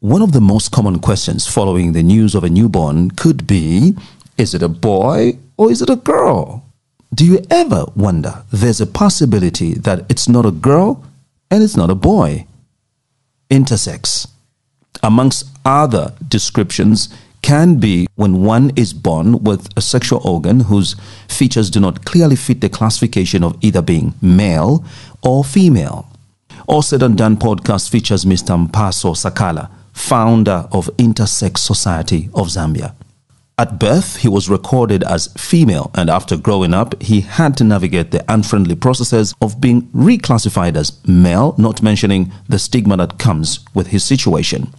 One of the most common questions following the news of a newborn could be Is it a boy or is it a girl? Do you ever wonder there's a possibility that it's not a girl and it's not a boy? Intersex, amongst other descriptions, can be when one is born with a sexual organ whose features do not clearly fit the classification of either being male or female. All Said and Done podcast features Mr. Mphatso Sakala, founder of Intersex Society of Zambia. At birth, he was recorded as female, and after growing up, he had to navigate the unfriendly processes of being reclassified as male, not mentioning the stigma that comes with his situation.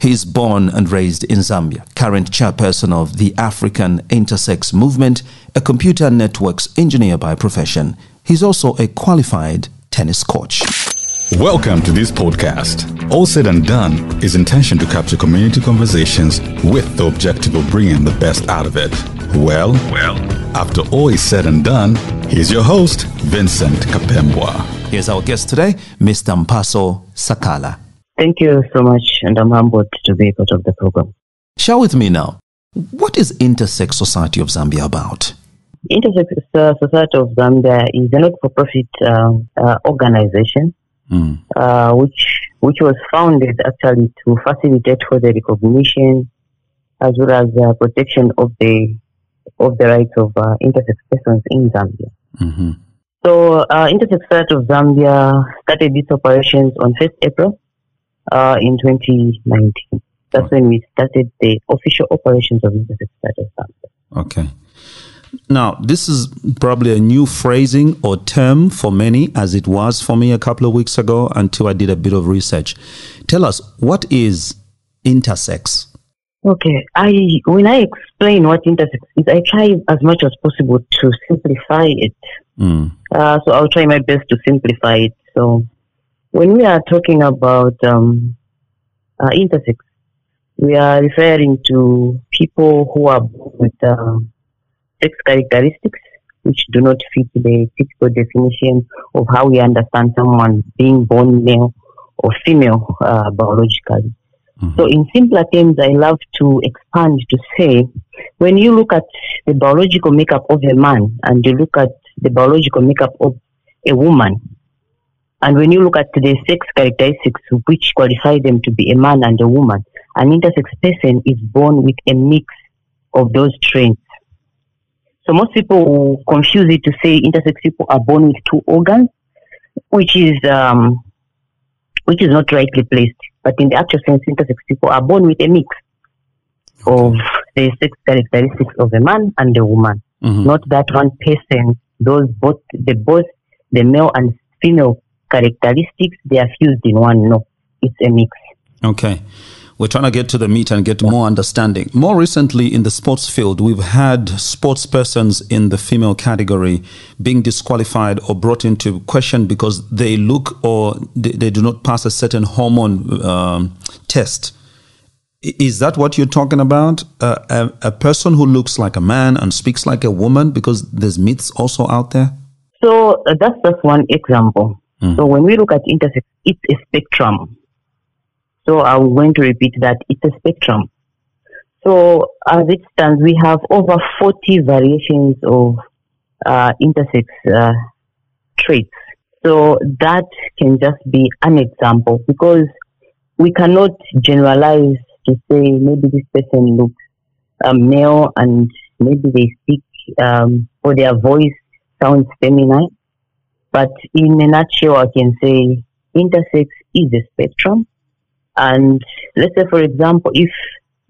He is born and raised in Zambia, current chairperson of the African Intersex Movement, a computer networks engineer by profession. He's also a qualified tennis coach. Welcome to this podcast. All Said and Done is intention to capture community conversations with the objective of bringing the best out of it. Well, well, after all is said and done, here's your host, Vincent Kapembwa. Here's our guest today, Mr. Mphatso Sakala. Thank you so much, and I'm humbled to be part of the program. Share with me now. What is Intersex Society of Zambia about? Intersex uh, Society of Zambia is a not-for-profit uh, uh, organization Mm. uh, which which was founded actually to facilitate for the recognition as well as the protection of the of the rights of uh, intersex persons in Zambia. hmm So, uh, Intersex Society of Zambia started its operations on 1st April uh, in 2019. That's when we started the official operations of Intersex Society of Zambia. Okay. Now, this is probably a new phrasing or term for many, as it was for me a couple of weeks ago until I did a bit of research. Tell us, what is intersex? Okay, I when I explain what intersex is, I try as much as possible to simplify it. Mm. Uh, so I'll try my best to simplify it. So when we are talking about um, uh, intersex, we are referring to people who are born with um, sex characteristics which do not fit the typical definition of how we understand someone being born male or female uh, biologically. So, in simpler terms, I love to expand to say when you look at the biological makeup of a man and you look at the biological makeup of a woman, and when you look at the sex characteristics which qualify them to be a man and a woman, an intersex person is born with a mix of those traits. So most people confuse it to say intersex people are born with two organs, which is um, which is not rightly placed. But in the actual sense, intersex people are born with a mix of the sex characteristics of a man and a woman. Mhm. Not that one person, those both the both the male and female characteristics they are fused in one. No, it's a mix. Okay. We're trying to get to the meat and get more understanding. More recently, in the sports field, we've had sports persons in the female category being disqualified or brought into question because they look or they, they do not pass a certain hormone um, test. Is that what you're talking about? Uh, a, a person who looks like a man and speaks like a woman? Because there's myths also out there. So uh, that's just one example. So when we look at intersex, it's a spectrum. So I'm going to repeat that it's a spectrum. So as it stands, we have over 40 variations of uh, intersex uh, traits. So that can just be an example because we cannot generalize to say maybe this person looks um, male and maybe they speak um, or their voice sounds feminine. But in a nutshell, I can say intersex is a spectrum. And let's say, for example, if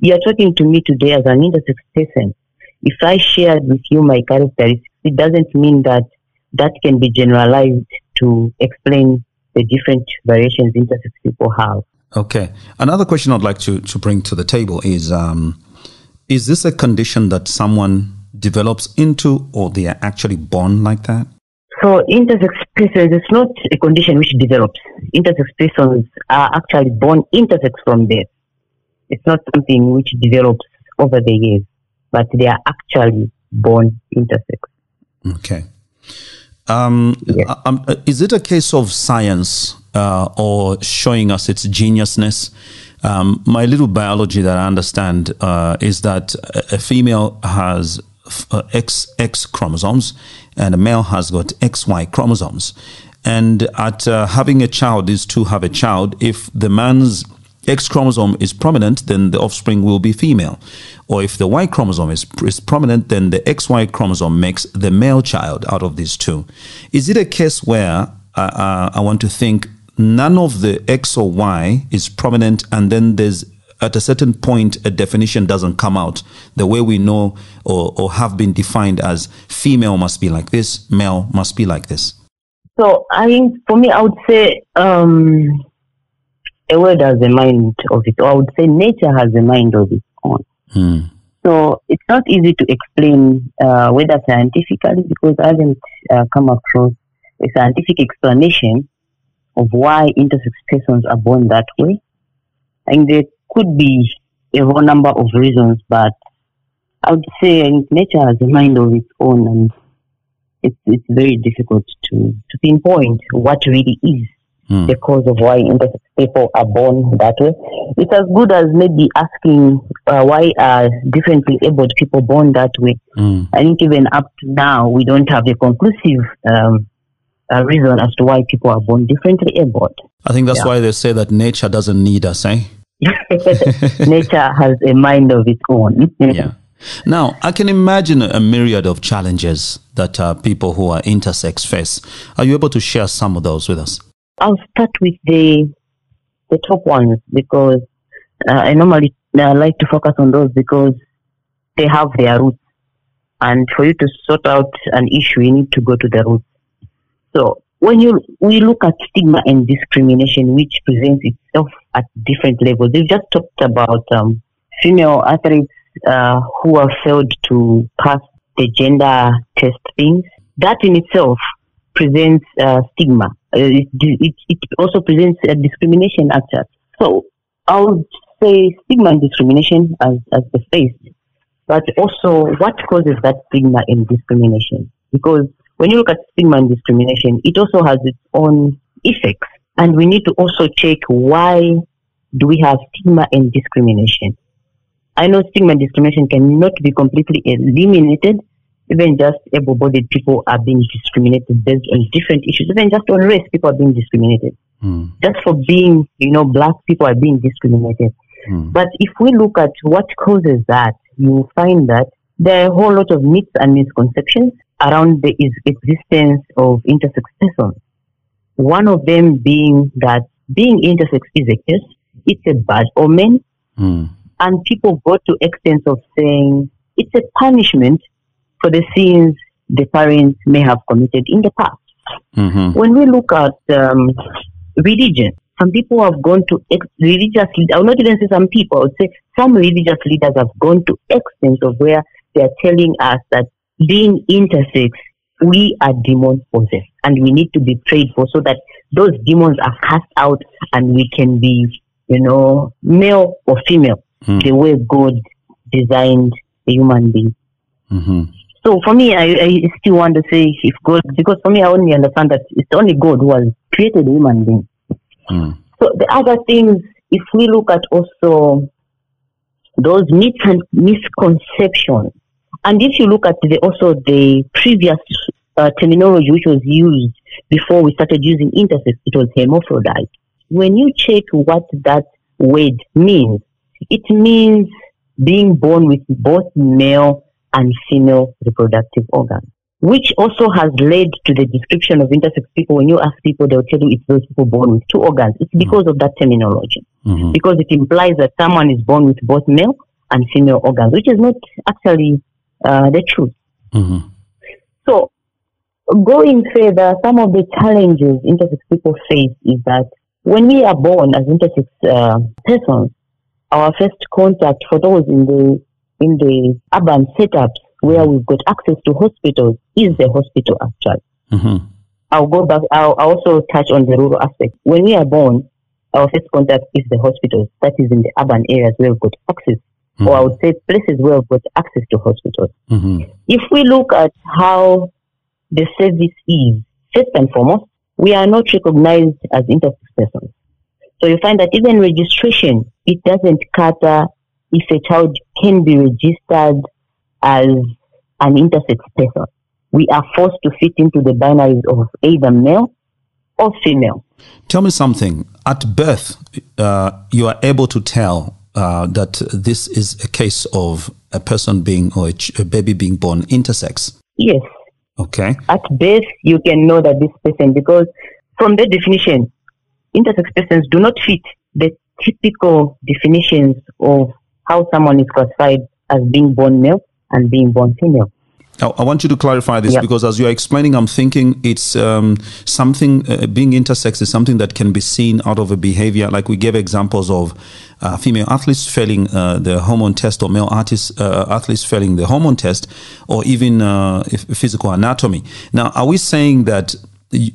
you're talking to me today as an intersex person, if I shared with you my characteristics, it doesn't mean that that can be generalized to explain the different variations intersex people have. Okay. Another question I'd like to, to bring to the table is um, Is this a condition that someone develops into or they are actually born like that? So intersex persons, it's not a condition which develops. Intersex persons are actually born intersex from birth. It's not something which develops over the years, but they are actually born intersex. Okay. Um, Yes. uh, um, uh, is it a case of science uh, or showing us its geniusness Um, my little biology that I understand uh, is that a, a female has uh, X X chromosomes and a male has got XY chromosomes. And at uh, having a child, these two have a child. If the man's X chromosome is prominent, then the offspring will be female. Or if the Y chromosome is, is prominent, then the XY chromosome makes the male child out of these two. Is it a case where uh, uh, I want to think none of the X or Y is prominent, and then there's at a certain point a definition doesn't come out the way we know or, or have been defined as female must be like this, male must be like this? So I think for me, I would say um, a word has a mind of its own. I would say nature has a mind of its own. Hmm. So it's not easy to explain uh, whether scientifically because I haven't uh, come across a scientific explanation of why intersex persons are born that way. And there could be a whole number of reasons, but I would say nature has a mind of its own and it's, it's very difficult to, to pinpoint what really is Hmm. the cause of why people are born that way. It's as good as maybe asking uh, why are differently abled people born that way. Hmm. I think even up to now, we don't have a conclusive um, uh, reason as to why people are born differently abled. I think that's Yeah. why they say that nature doesn't need us, eh? Nature has a mind of its own. yeah. Now, I can imagine a myriad of challenges that uh, people who are intersex face. Are you able to share some of those with us? I'll start with the the top ones because uh, I normally uh, like to focus on those because they have their roots. And for you to sort out an issue, you need to go to the roots. So when you we look at stigma and discrimination, which presents itself at different levels, we've just talked about um, female athletes uh, who have failed to pass the gender test things. That in itself presents uh, stigma. Uh, it, it, it also presents uh, discrimination actually. So I would say stigma and discrimination as, as the face, but also what causes that stigma and discrimination? Because when you look at stigma and discrimination, it also has its own effects. And we need to also check why do we have stigma and discrimination. I know stigma and discrimination cannot be completely eliminated. Even just able-bodied people are being discriminated based on different issues. Even just on race, people are being discriminated. Hmm. Just for being, you know, black people are being discriminated. Hmm. But if we look at what causes that, you find that there are a whole lot of myths and misconceptions around the existence of intersex persons. One of them being that being intersex is a curse, it's a bad omen, Hmm. and people go to extents of saying it's a punishment for the sins the parents may have committed in the past. Mhm. When we look at um, religion, some people have gone to ex- religious. I will not even say some people. I would say some religious leaders have gone to extents of where they are telling us that being intersex, we are demon possessed, and we need to be prayed for so that those demons are cast out, and we can be, you know, male or female, Hmm. the way God designed a human being. Mhm. So for me, I, I still want to say if God, because for me, I only understand that it's only God who has created a human being. Hmm. So the other things, if we look at also those myths and misconceptions, and if you look at the, also the previous uh, terminology which was used before we started using intersex, it was hermaphrodite. When you check what that word means, it means being born with both male and female reproductive organs, which also has led to the description of intersex people. When you ask people, they'll tell you it's those people born with two organs. It's because of that terminology, Mhm. because it implies that someone is born with both male and female organs, which is not actually uh, the truth. Mhm. So, going further, some of the challenges intersex people face is that when we are born as intersex uh, persons, our first contact for those in the in the urban setups where we've got access to hospitals is the hospital actually. Mhm. I'll go back. I'll I'll also touch on the rural aspect. When we are born, our first contact is the hospitals. That is in the urban areas where we've got access, or I would say places where we've got access to hospitals. Mhm. If we look at how the service is, first and foremost, we are not recognized as intersex persons. So you find that even registration it doesn't cater if a child can be registered as an intersex person. We are forced to fit into the binaries of either male or female. Tell me something. At birth, uh, you are able to tell uh, that this is a case of a person being or a, ch- a baby being born intersex. Yes. Okay. At birth, you can know that this person, because from the definition, intersex persons do not fit the typical definitions of how someone is classified as being born male and being born female. I, I want you to clarify this Yep. because as you are explaining, I'm thinking it's um, something, uh, being intersex is something that can be seen out of a behavior. Like we gave examples of uh, female athletes failing uh, the hormone test or male artists, uh, athletes failing the hormone test or even uh, physical anatomy. Now, are we saying that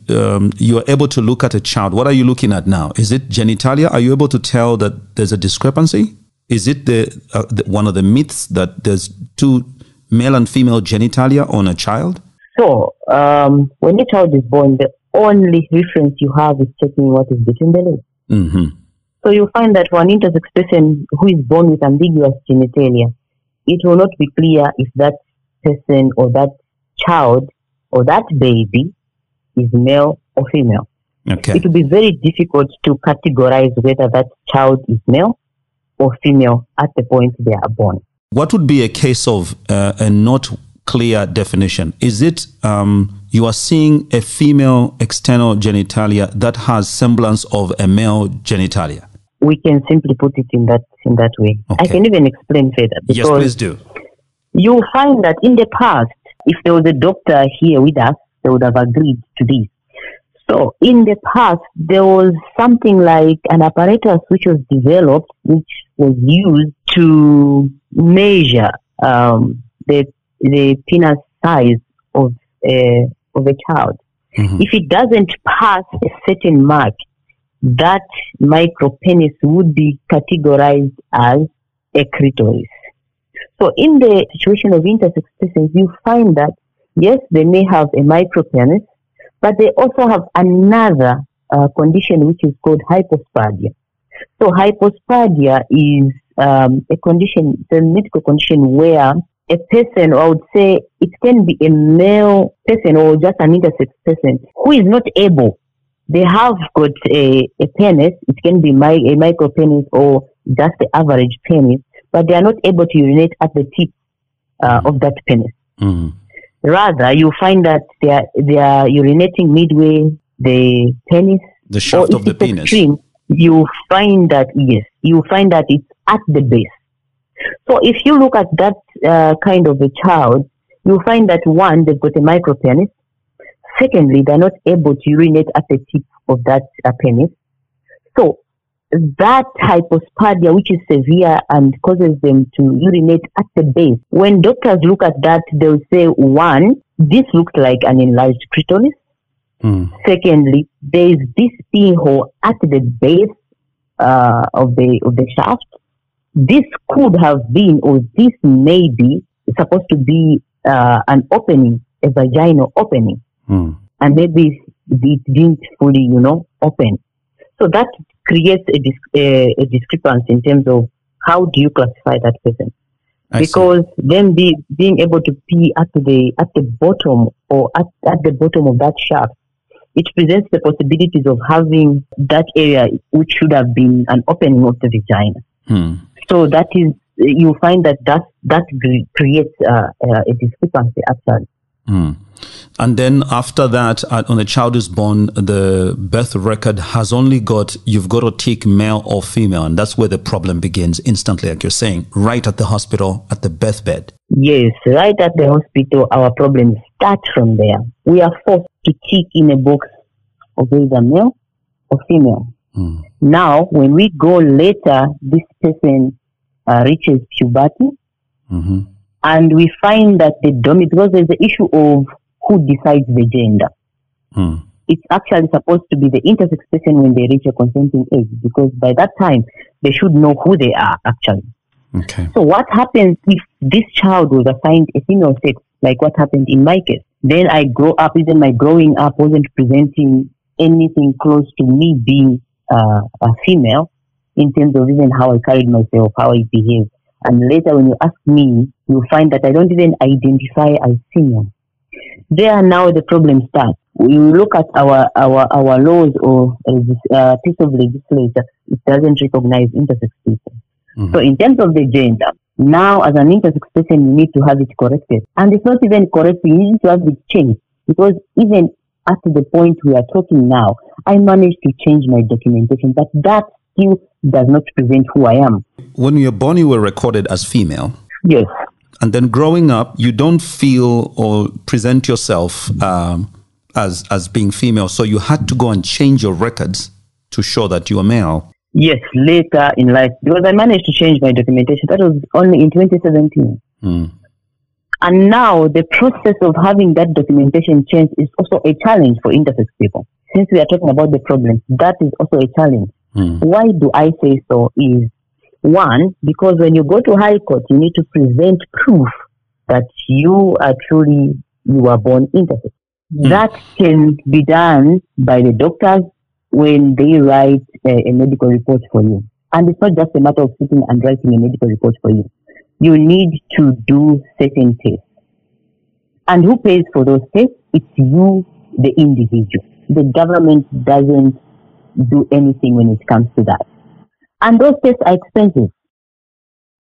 um, you are able to look at a child? What are you looking at now? Is it genitalia? Are you able to tell that there's a discrepancy? Is it the, uh, the one of the myths that there's two male and female genitalia on a child? So, um, when a child is born, the only reference you have is checking what is between the legs. hmm So you find that for an intersex person who is born with ambiguous genitalia, it will not be clear if that person or that child or that baby is male or female. Okay. It will be very difficult to categorize whether that child is male or female at the point they are born. What would be a case of uh, a not clear definition? Is it um, you are seeing a female external genitalia that has semblance of a male genitalia? We can simply put it in that in that way. I Okay. can even explain further Yes, please do. you find that in the past, if there was a doctor here with us, they would have agreed to this. So in the past, there was something like an apparatus which was developed, which was used to measure um, the the penis size of a of a child. Mhm. If it doesn't pass a certain mark, that micropenis would be categorized as a clitoris. So in the situation of intersex persons, you find that yes, they may have a micropenis, but they also have another uh, condition which is called hypospadia. So hypospadia is um, a condition, it's a medical condition where a person, or I would say it can be a male person or just an intersex person who is not able. They have got a, a penis, it can be my, a micro penis or just the average penis, but they are not able to urinate at the tip uh, of that penis. Mhm. Rather, you find that they are, they are urinating midway the penis. The shaft of the penis. Extreme, you find that, yes, you find that it's at the base. So if you look at that uh, kind of a child, you find that one, they've got a micro penis. Secondly, they're not able to urinate at the tip of that uh, penis. So that hypospadia, which is severe and causes them to urinate at the base. When doctors look at that, they'll say, one, this looks like an enlarged clitoris. Mm. Secondly, there is this pinhole at the base uh, of the of the shaft. This could have been, or this may be, supposed to be uh, an opening, a vaginal opening, Mm. and maybe it didn't fully, you know, open. So that creates a, a, a discrepancy in terms of how do you classify that person I see. because them be, being able to pee at the at the bottom or at, at the bottom of that shaft, it presents the possibilities of having that area which should have been an opening of the vagina. Mm. So that is you find that that that creates uh, uh, a discrepancy actually. Mm. And then after that, uh, when the child is born, the birth record has only got, you've got to tick male or female. And that's where the problem begins instantly, like you're saying, right at the hospital, at the birth bed. Yes, right at the hospital, our problems start from there. We are forced to tick in a box of either male or female. Mm. Now, when we go later, this person uh, reaches puberty, hmm and we find that the dominant, because there's the issue of who decides the gender. Mm. It's actually supposed to be the intersex person when they reach a consenting age, because by that time, they should know who they are, actually. Okay. So what happens if this child was assigned a female sex, like what happened in my case? Then I grow up, even my growing up wasn't presenting anything close to me being uh, a female. in terms of even how I carried myself, how I behaved. And later, when you ask me, you find that I don't even identify as female. There now the problem starts. We look at our, our, our laws or a uh, piece of legislation, it doesn't recognize intersex people. Mm-hmm. So in terms of the gender, now as an intersex person, you need to have it corrected. And it's not even corrected, you need to have it changed. Because even at the point we are talking now, I managed to change my documentation, but that still does not present who I am. When you were born, you were recorded as female. Yes. And then growing up, you don't feel or present yourself um, as as being female, so you had to go and change your records to show that you are male. Yes, later in life, because I managed to change my documentation. That was only in 2017. Mm. And now the process of having that documentation changed is also a challenge for intersex people. Since we are talking about the problem, that is also a challenge. Mm. Why do I say so? Is one, because when you go to high court, you need to present proof that you are truly, you are born intersex. Mm. That can be done by the doctors when they write a, a medical report for you. And it's not just a matter of sitting and writing a medical report for you you need to do certain tests. And who pays for those tests? It's you, the individual. The government doesn't do anything when it comes to that. And those tests are expensive.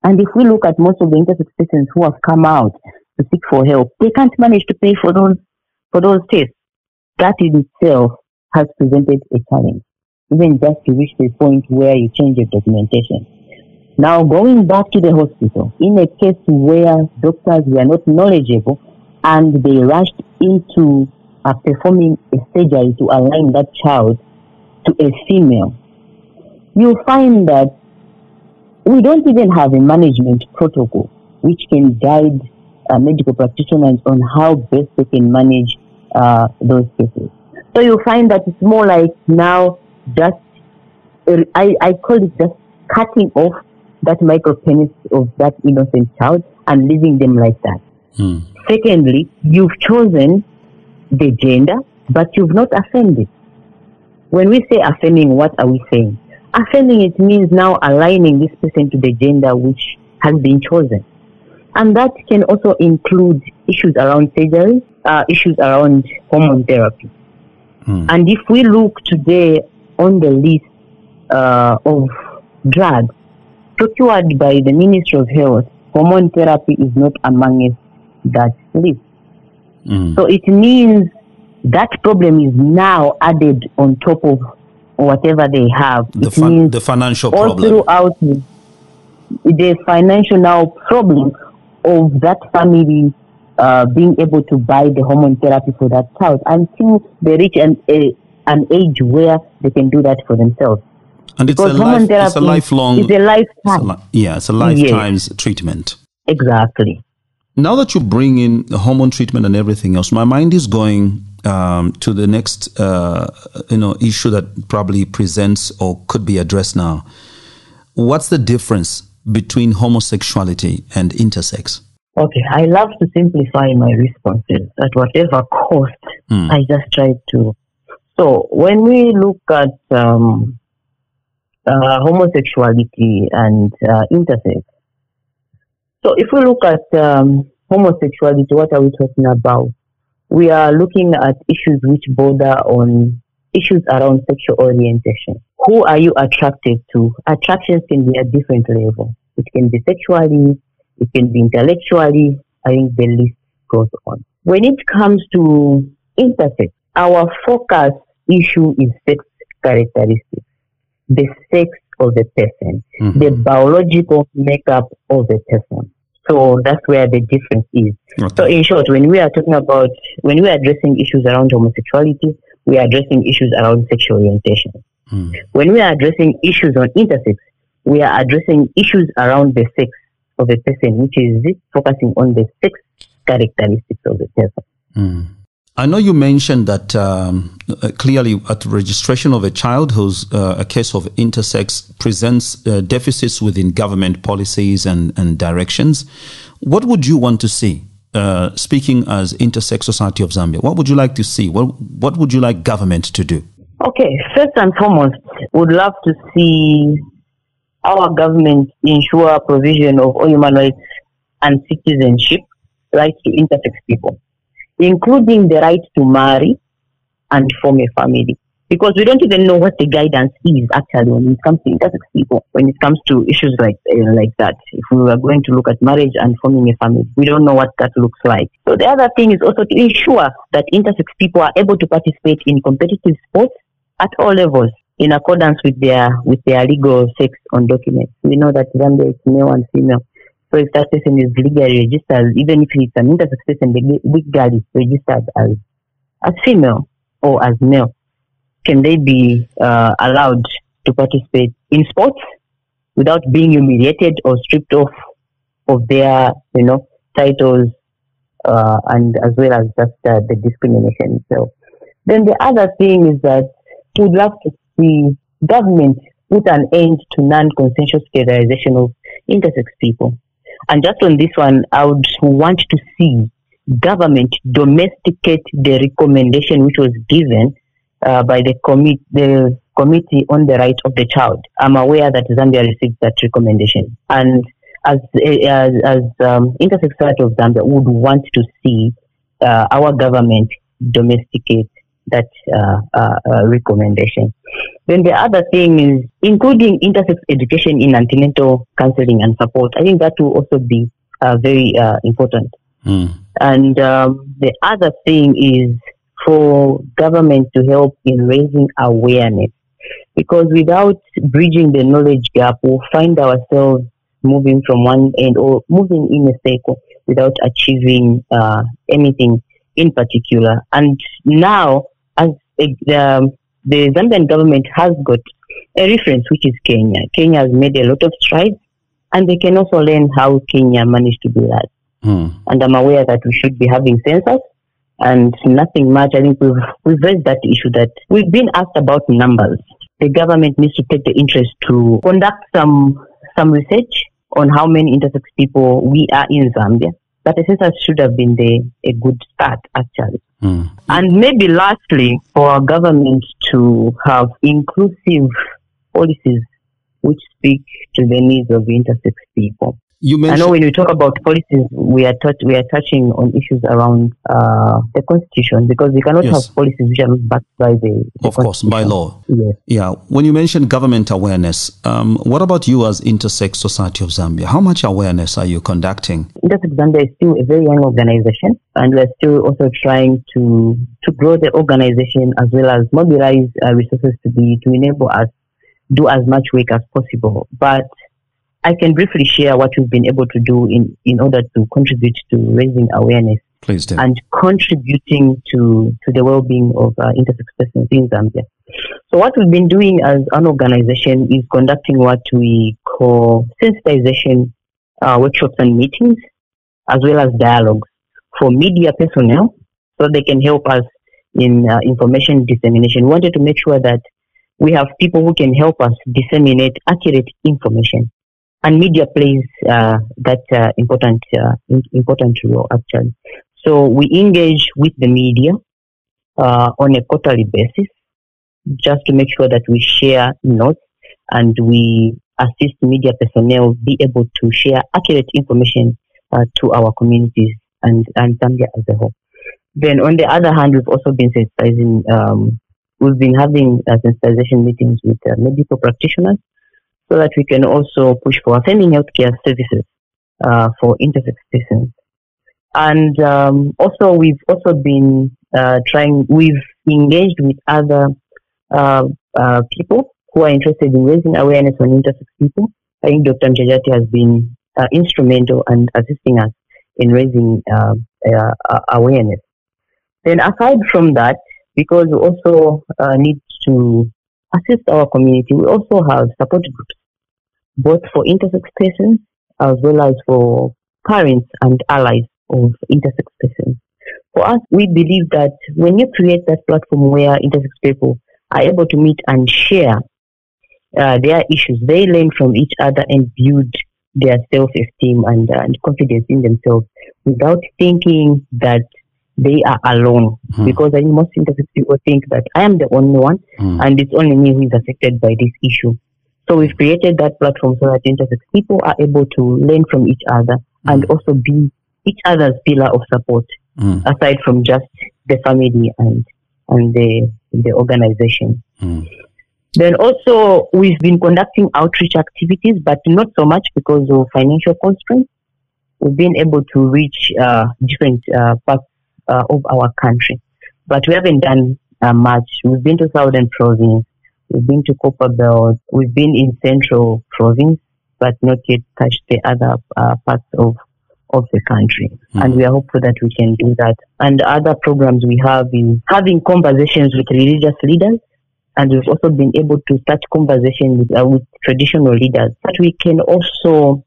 And if we look at most of the intersex patients who have come out to seek for help, they can't manage to pay for those for those tests. That in itself has presented a challenge. Even just to reach the point where you change your documentation now, going back to the hospital, in a case where doctors were not knowledgeable and they rushed into uh, performing a surgery to align that child to a female, you find that we don't even have a management protocol which can guide uh, medical practitioners on how best they can manage uh, those cases. So you find that it's more like now just, I, I call it just cutting off that micro penis of that innocent child and leaving them like that. Hmm. Secondly, you've chosen the gender, but you've not offended. When we say offending, what are we saying? Affirming it means now aligning this person to the gender which has been chosen. And that can also include issues around surgery, uh, issues around hormone therapy. Hmm. And if we look today on the list uh, of drugs procured by the Ministry of Health, hormone therapy is not among that list. Mm. So it means that problem is now added on top of whatever they have. The, fin- the financial all problem. throughout the financial now problem of that family uh, being able to buy the hormone therapy for that child until they reach an, a, an age where they can do that for themselves. And it's, a, life, it's a lifelong. It's a lifetime. It's a yeah, it's a lifetime's yes. treatment. Exactly. Now that you bring in the hormone treatment and everything else, my mind is going um, to the next, uh, you know, issue that probably presents or could be addressed now. What's the difference between homosexuality and intersex? Okay, I love to simplify my responses at whatever cost. Mm. I just try to. So when we look at um, uh, homosexuality and uh, intersex. So if we look at um, homosexuality, what are we talking about? We are looking at issues which border on issues around sexual orientation. Who are you attracted to? Attractions can be at different levels. It can be sexually, it can be intellectually. I think the list goes on. When it comes to intersex, our focus issue is sex characteristics the sex of the person, mm-hmm. the biological makeup of the person. So that's where the difference is. Okay. So in short, when we are talking about, when we are addressing issues around homosexuality, we are addressing issues around sexual orientation. Mm. When we are addressing issues on intersex, we are addressing issues around the sex of a person, which is focusing on the sex characteristics of the person. Mm. I know you mentioned that um, uh, clearly at registration of a child who's uh, a case of intersex presents uh, deficits within government policies and, and directions. What would you want to see? Uh, speaking as Intersex Society of Zambia, what would you like to see? What, what would you like government to do? Okay, first and foremost, would love to see our government ensure provision of all human rights and citizenship rights to intersex people, including the right to marry and form a family because we don't even know what the guidance is actually when it comes to intersex people, when it comes to issues like uh, like that. If we were going to look at marriage and forming a family, we don't know what that looks like. So the other thing is also to ensure that intersex people are able to participate in competitive sports at all levels in accordance with their with their legal sex on documents. We know that Zambia is male and female. So if that person is legally registered, even if it's an intersex person, legally registered as as female or as male can they be uh, allowed to participate in sports without being humiliated or stripped off of their, you know, titles uh, and as well as just uh, the discrimination itself. Then the other thing is that we'd love to see government put an end to non-consensual sterilization of intersex people. And just on this one, I would want to see government domesticate the recommendation which was given uh, by the, commit, the Committee on the Right of the Child. I'm aware that Zambia received that recommendation. And as, as, as um, Intersex Society of Zambia would want to see uh, our government domesticate that uh, uh, uh, recommendation. Then the other thing is including intersex education in antenatal counseling and support. I think that will also be uh, very uh, important. Mm. And um, the other thing is for government to help in raising awareness. Because without bridging the knowledge gap, we'll find ourselves moving from one end or moving in a cycle without achieving uh, anything in particular. And now, as um, the Zambian government has got a reference, which is Kenya. Kenya has made a lot of strides, and they can also learn how Kenya managed to do that. Mm. And I'm aware that we should be having census and nothing much. I think we've, we've raised that issue that we've been asked about numbers. The government needs to take the interest to conduct some some research on how many intersex people we are in Zambia. But a census should have been the, a good start, actually. Mm. And maybe lastly, for our government to have inclusive policies which speak to the needs of intersex people. You mentioned. I know when we talk about policies, we are touch, we are touching on issues around uh, the constitution because we cannot yes. have policies which are not backed by the. the of course, by law. Yes. Yeah. When you mentioned government awareness, um, what about you as Intersex Society of Zambia? How much awareness are you conducting? Intersex Zambia is still a very young organization, and we are still also trying to to grow the organization as well as mobilize uh, resources to be to enable us do as much work as possible. But I can briefly share what we've been able to do in, in order to contribute to raising awareness Please do. and contributing to, to the well-being of uh, intersex persons in Zambia. So what we've been doing as an organization is conducting what we call sensitization uh, workshops and meetings, as well as dialogues for media personnel, so they can help us in uh, information dissemination. We wanted to make sure that we have people who can help us disseminate accurate information and media plays uh, that uh, important uh, important role actually. So we engage with the media uh, on a quarterly basis, just to make sure that we share notes and we assist media personnel be able to share accurate information uh, to our communities and and Zambia as a whole. Then on the other hand, we've also been sensitizing. Um, we've been having uh, sensitization meetings with medical practitioners so that we can also push for ascending healthcare services uh, for intersex persons. And um, also, we've also been uh, trying, we've engaged with other uh, uh people who are interested in raising awareness on intersex people. I think Dr. Mujajati has been uh, instrumental and assisting us in raising uh, awareness. Then, aside from that, because we also need to assist our community, we also have support groups both for intersex persons as well as for parents and allies of intersex persons. For us, we believe that when you create that platform where intersex people are able to meet and share uh, their issues, they learn from each other and build their self-esteem and, uh, and confidence in themselves without thinking that they are alone. Hmm. Because I think most intersex people think that I am the only one hmm. and it's only me who is affected by this issue. So we've created that platform so that intersex people are able to learn from each other and also be each other's pillar of support, Mm. aside from just the family and and the the organization. Mm. Then also we've been conducting outreach activities, but not so much because of financial constraints. We've been able to reach uh, different uh, parts uh, of our country, but we haven't done uh, much. We've been to Southern Province, we've been to Copper Belt, we've been in Central Province, but not yet touched the other uh, parts of of the country. And we are hopeful that we can do that. And other programs we have is having conversations with religious leaders and we've also been able to start conversation with, uh, with traditional leaders But we can also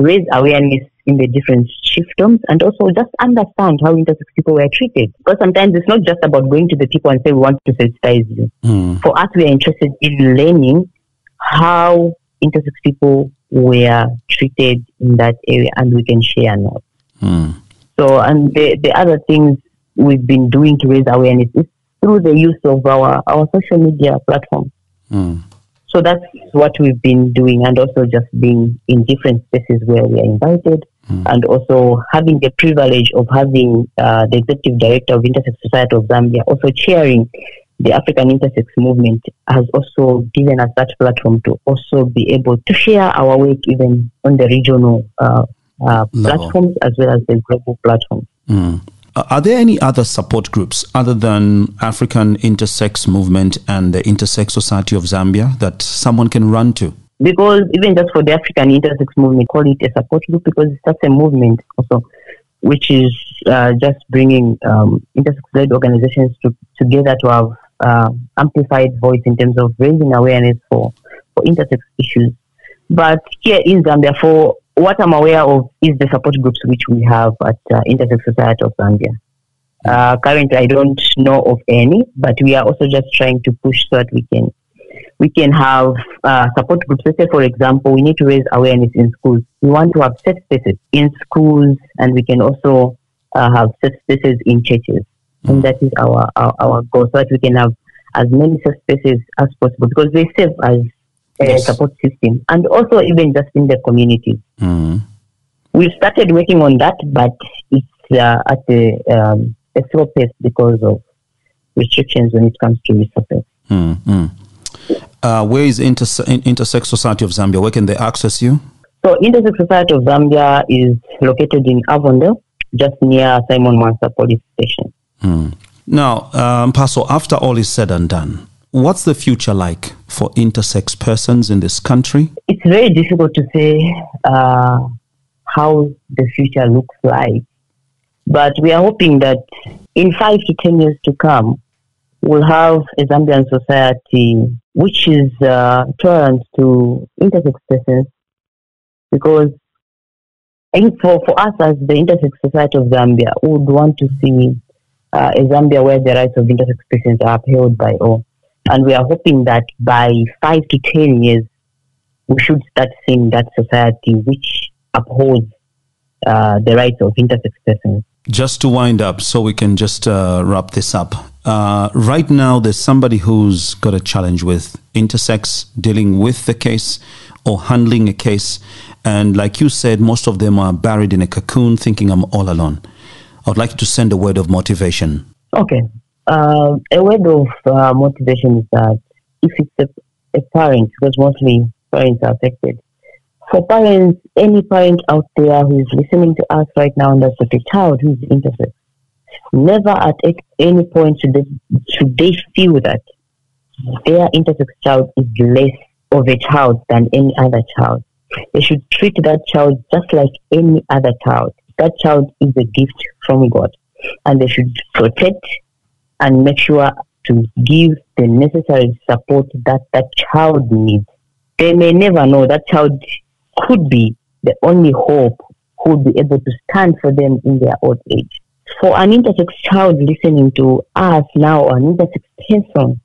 raise awareness in the different chiefdoms and also just understand how intersex people were treated. Because sometimes it's not just about going to the people and say we want to sensitize you. Mm. For us, we are interested in learning how intersex people were treated in that area and we can share now. Mm. So, and the, the other things we've been doing to raise awareness is through the use of our, our social media platform. Mm. So that's what we've been doing, and also just being in different spaces where we are invited, and also having the privilege of having uh, the executive director of Intersex Society of Zambia also chairing the African Intersex movement has also given us that platform to also be able to share our work even on the regional uh, uh, platforms as well as the global platforms. Mm. Uh, Are there any other support groups other than African Intersex Movement and the Intersex Society of Zambia that someone can run to? because even just for the African intersex movement, call it a support group because it's such a movement also, which is uh, just bringing um, intersex-led organizations to, together to have uh, amplified voice in terms of raising awareness for, for intersex issues. But here in Zambia, for what I'm aware of is the support groups which we have at uh, Intersex Society of Zambia. Uh, currently, I don't know of any, but we are also just trying to push so that we can we can have uh, support groups. Let's say, for example, we need to raise awareness in schools. We want to have safe spaces in schools, and we can also uh, have safe spaces in churches. And that is our, our, our goal, so that we can have as many safe spaces as possible because they serve as a Yes. support system, and also even just in the communities. Mm. We've started working on that, but it's uh, at a, um, a slow pace because of restrictions when it comes to resources. Mm. Mm. Uh, where is Interse- Intersex Society of Zambia? Where can they access you? So, Intersex Society of Zambia is located in Avondale, just near Simon Mansa Police Station. Mm. Now, um, Paso, after all is said and done, what's the future like for intersex persons in this country? It's very difficult to say uh, how the future looks like, but we are hoping that in five to ten years to come, we'll have a Zambian society which is uh, tolerant to intersex persons because think for, for us as the Intersex Society of Zambia, we would want to see uh, a Zambia where the rights of intersex persons are upheld by all. And we are hoping that by five to ten years, we should start seeing that society which upholds uh, the rights of intersex persons. Just to wind up, so we can just uh, wrap this up. Uh, right now, there's somebody who's got a challenge with intersex, dealing with the case or handling a case. And like you said, most of them are buried in a cocoon thinking I'm all alone. I would like to send a word of motivation. Okay. Uh, a word of uh, motivation is that if it's a, a parent, because mostly parents are affected, for parents, any parent out there who is listening to us right now and got a child who is intersex, never at any point should they, should they feel that their intersex child is less of a child than any other child. They should treat that child just like any other child. That child is a gift from God, and they should protect and make sure to give the necessary support that that child needs. They may never know that child could be the only hope who will be able to stand for them in their old age. For an intersex child listening to us now, an intersex person,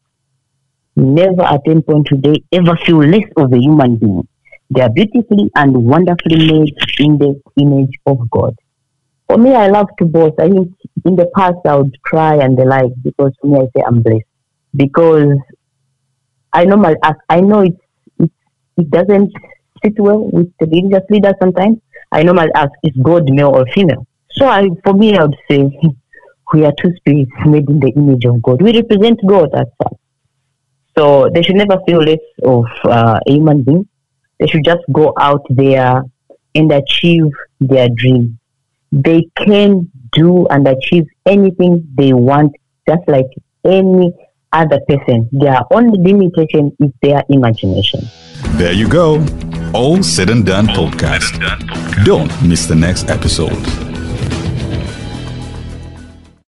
never at any point they ever feel less of a human being. They are beautifully and wonderfully made in the image of God. For me, I love to boast. I think in the past I would cry and the like because for me I say I'm blessed because I know my I know it's it's it doesn't sit well with the religious leaders sometimes, I normally ask, is God male or female? So I, for me, I would say we are two spirits made in the image of God. We represent God as such. So they should never feel less of uh, a human being. They should just go out there and achieve their dream. They can do and achieve anything they want, just like any other person. Their only limitation is their imagination. There you go. All said and done podcast. Don't miss the next episode.